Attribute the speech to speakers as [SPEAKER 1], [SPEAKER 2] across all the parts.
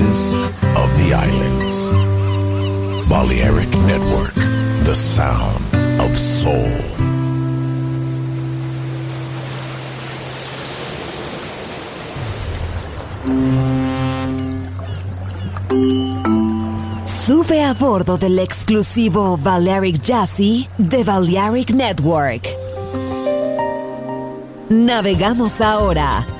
[SPEAKER 1] voices of the islands. Balearic Network, the sound of soul.
[SPEAKER 2] Sube a bordo del exclusivo Balearic Jazzy de Balearic Network. Navegamos ahora.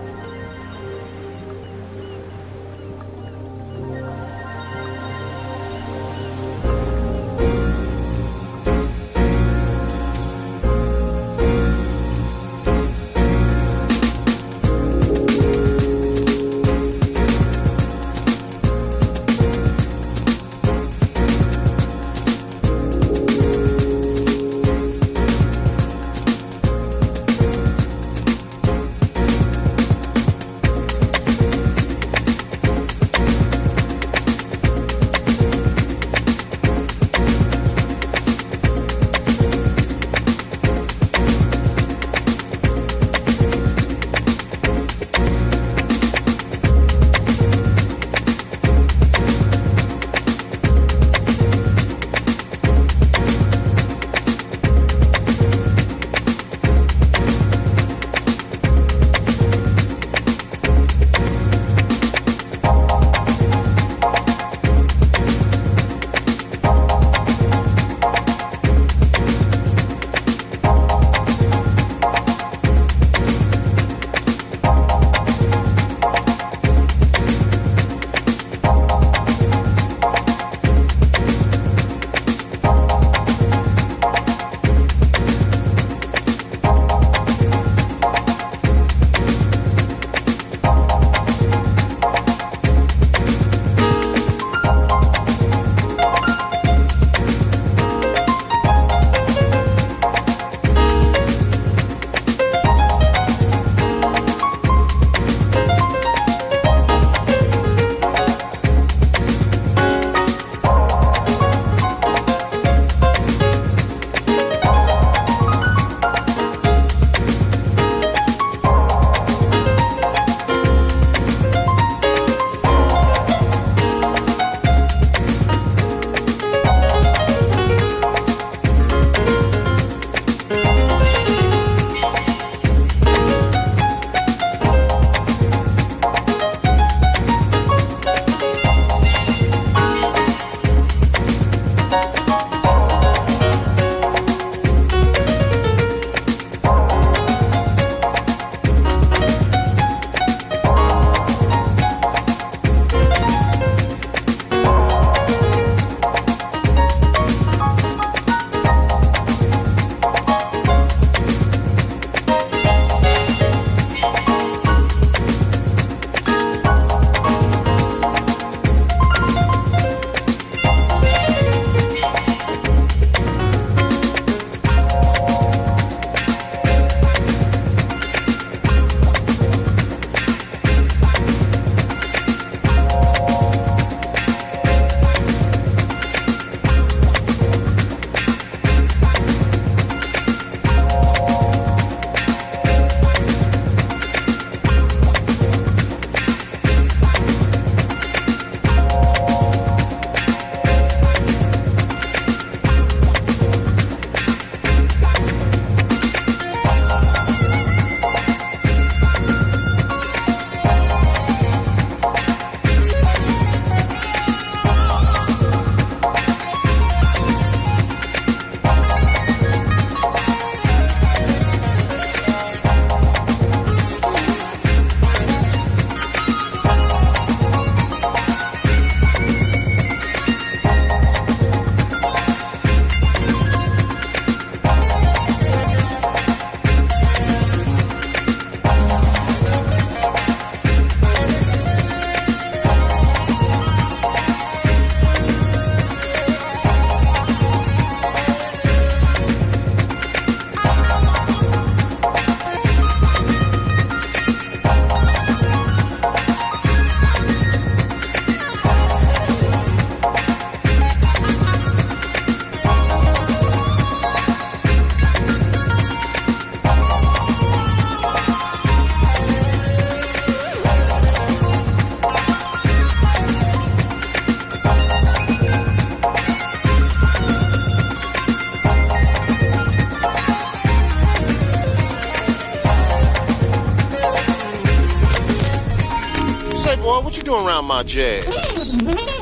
[SPEAKER 3] you around my jazz?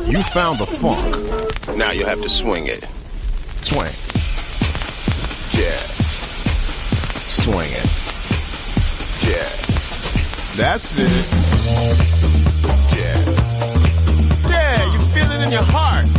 [SPEAKER 1] You found the funk.
[SPEAKER 3] Now you have to swing it.
[SPEAKER 1] Swing.
[SPEAKER 3] Jazz.
[SPEAKER 1] Swing it.
[SPEAKER 3] Jazz.
[SPEAKER 1] That's it.
[SPEAKER 3] Jazz. Yeah, you feel it in your heart.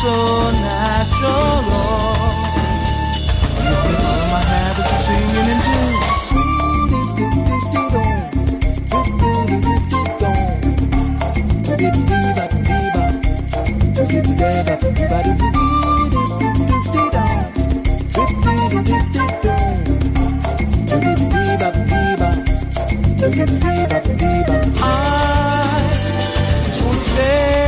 [SPEAKER 4] so natural. You see, all my habits are singing and doing. I just wanna stay.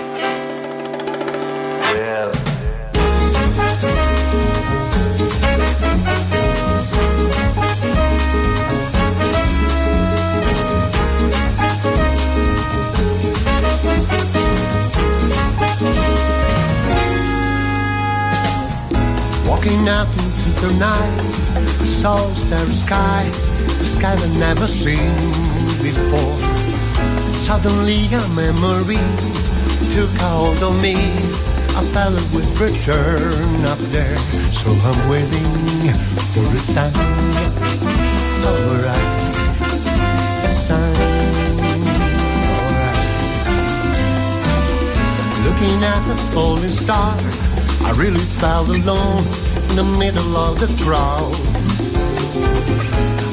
[SPEAKER 5] Walking out into the night, the saw a starry sky, a sky I've never seen before. Suddenly a memory took hold of me. Felt it would return up there, so I'm waiting for a sign. Alright, a sign. Alright. Looking at the falling star, I really felt alone in the middle of the crowd.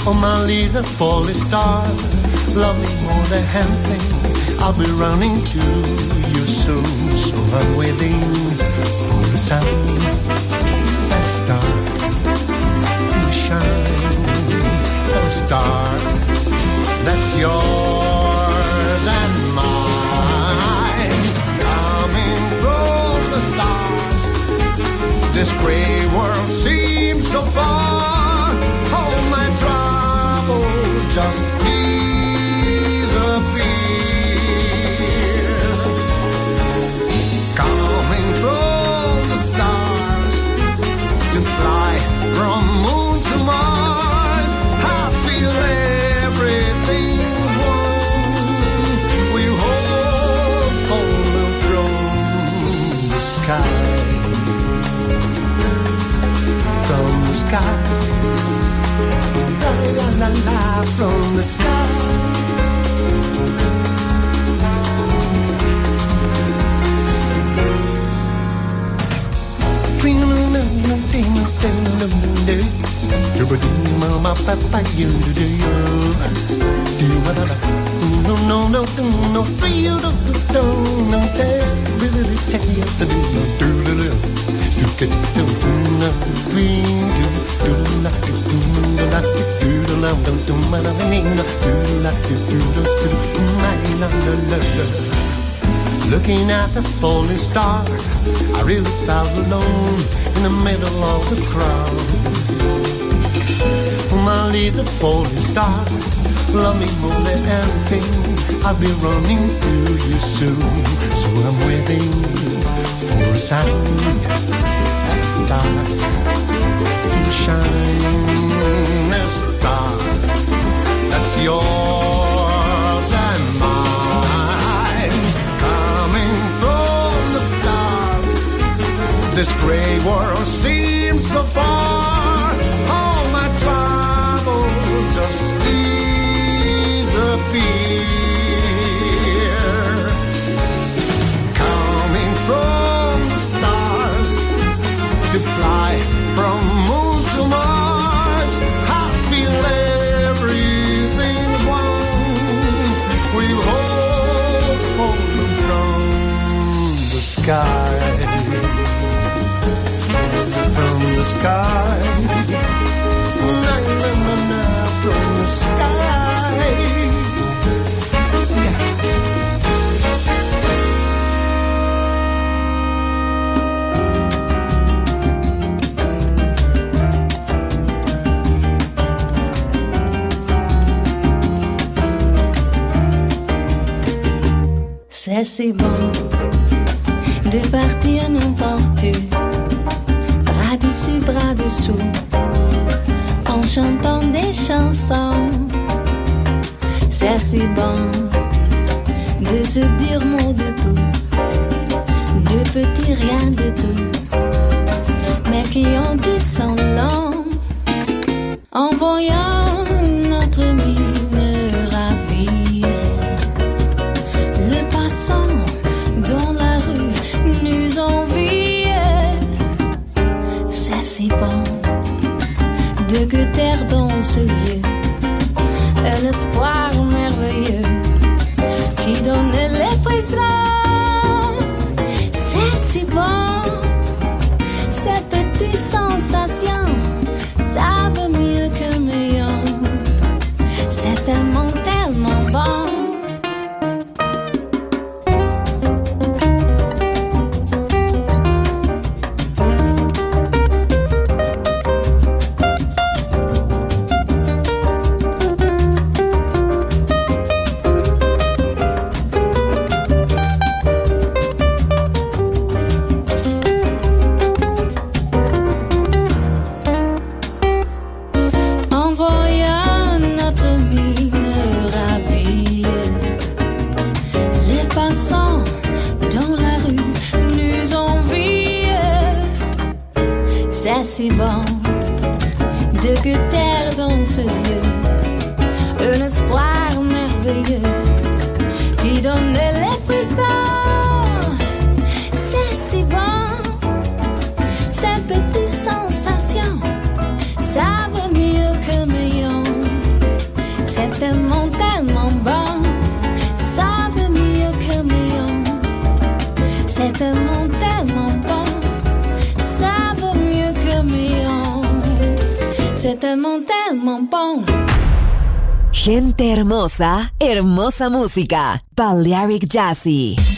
[SPEAKER 5] Oh, my little falling star, love me more than anything. I'll be running to you soon, so I'm waiting for the sun, that star to shine, the star that's yours world seems so far. All my trouble just Do, you. Looking at the falling star, I really felt alone in the middle of the crowd. My little falling star, love me more than anything. I'll be running to you soon, so I'm waiting for a sign a star to shine. A star that's yours and mine. Coming from the stars this gray world sky, na, na, na, na, from the sky.
[SPEAKER 6] C'est si en chantant des chansons. C'est si bon de se dire mot de tout, de petits rien de tout, mais qui ont dit son long 気度 música. Balearic Jazzy.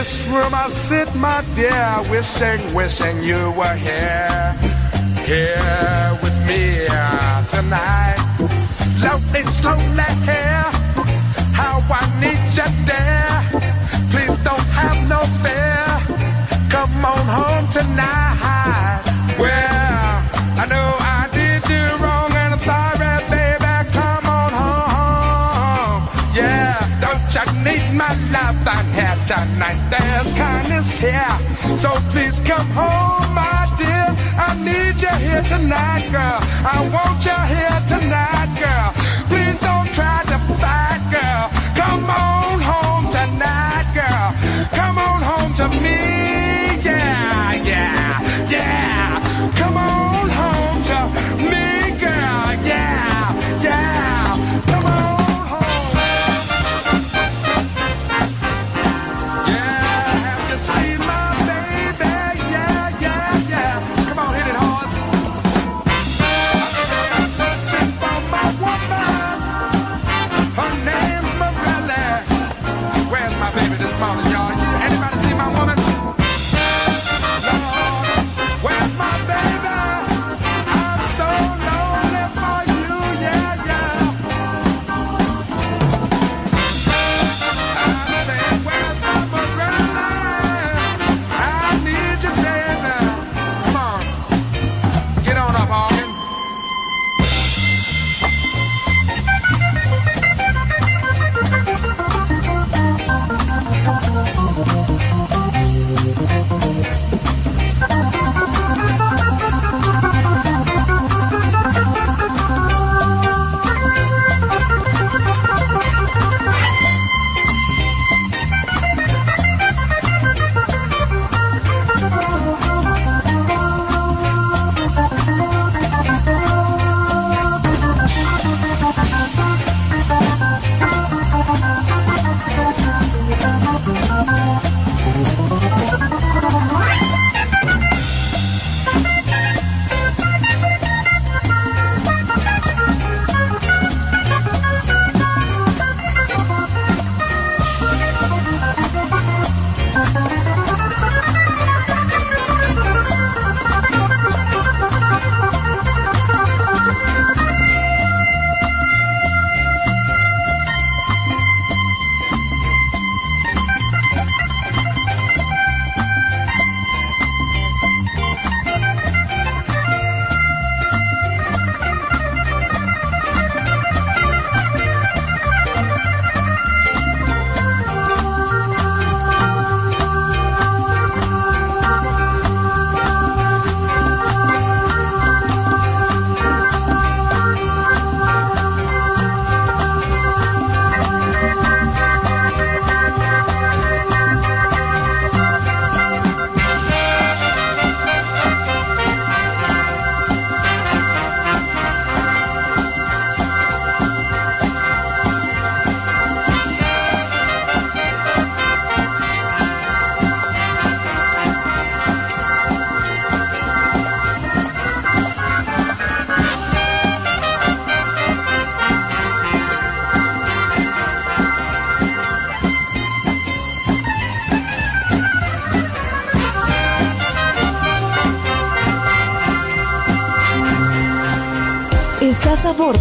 [SPEAKER 7] This room I sit, my dear, wishing, wishing you were here, here with me uh, tonight. Lonely, slowly how I need you there. Please don't have no fear. Come on home tonight. Well, I know I did you wrong and I'm sorry, baby. Come on home. Yeah, don't you need my love? Tonight. There's kindness here. So please come home, my dear. I need you here tonight, girl. I want you here tonight, girl. Please don't try to fight, girl. Come on home tonight, girl. Come on home to me. Yeah, yeah, yeah.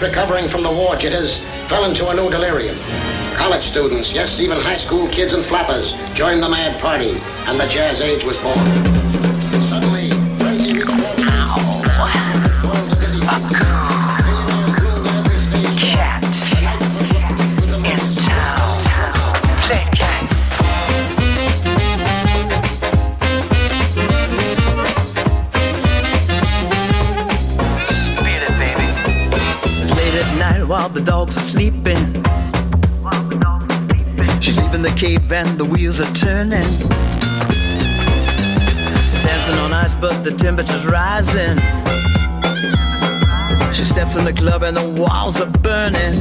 [SPEAKER 8] Recovering from the war jitters fell into a new delirium. College students, yes, even high school kids and flappers, joined the mad party, and the jazz age was born.
[SPEAKER 9] And the wheels are turning. Dancing on ice, but the temperature's rising. She steps in the club and the walls are burning.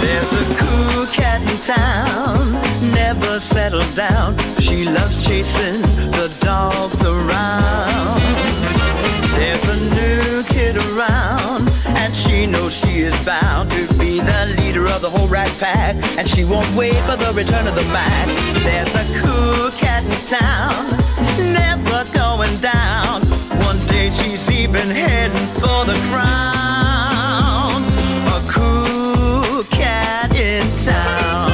[SPEAKER 9] There's a cool cat in town, never settled down. She loves chasing the dogs around. There's a new kid around, and she knows she is bound to the whole rat pack. And she won't wait for the return of the Mac. There's a cool cat in town, never going down. One day she's even heading for the crown. A cool cat in town.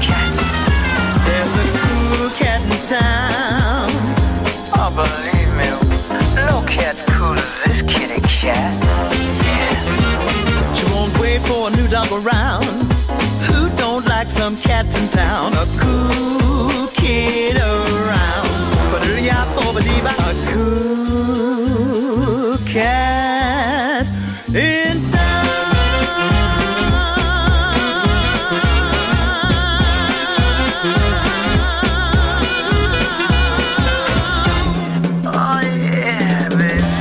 [SPEAKER 10] Cats.
[SPEAKER 9] There's a cool cat in town.
[SPEAKER 10] Oh, believe me, no cat's cool as this kitty cat.
[SPEAKER 9] Cats in town?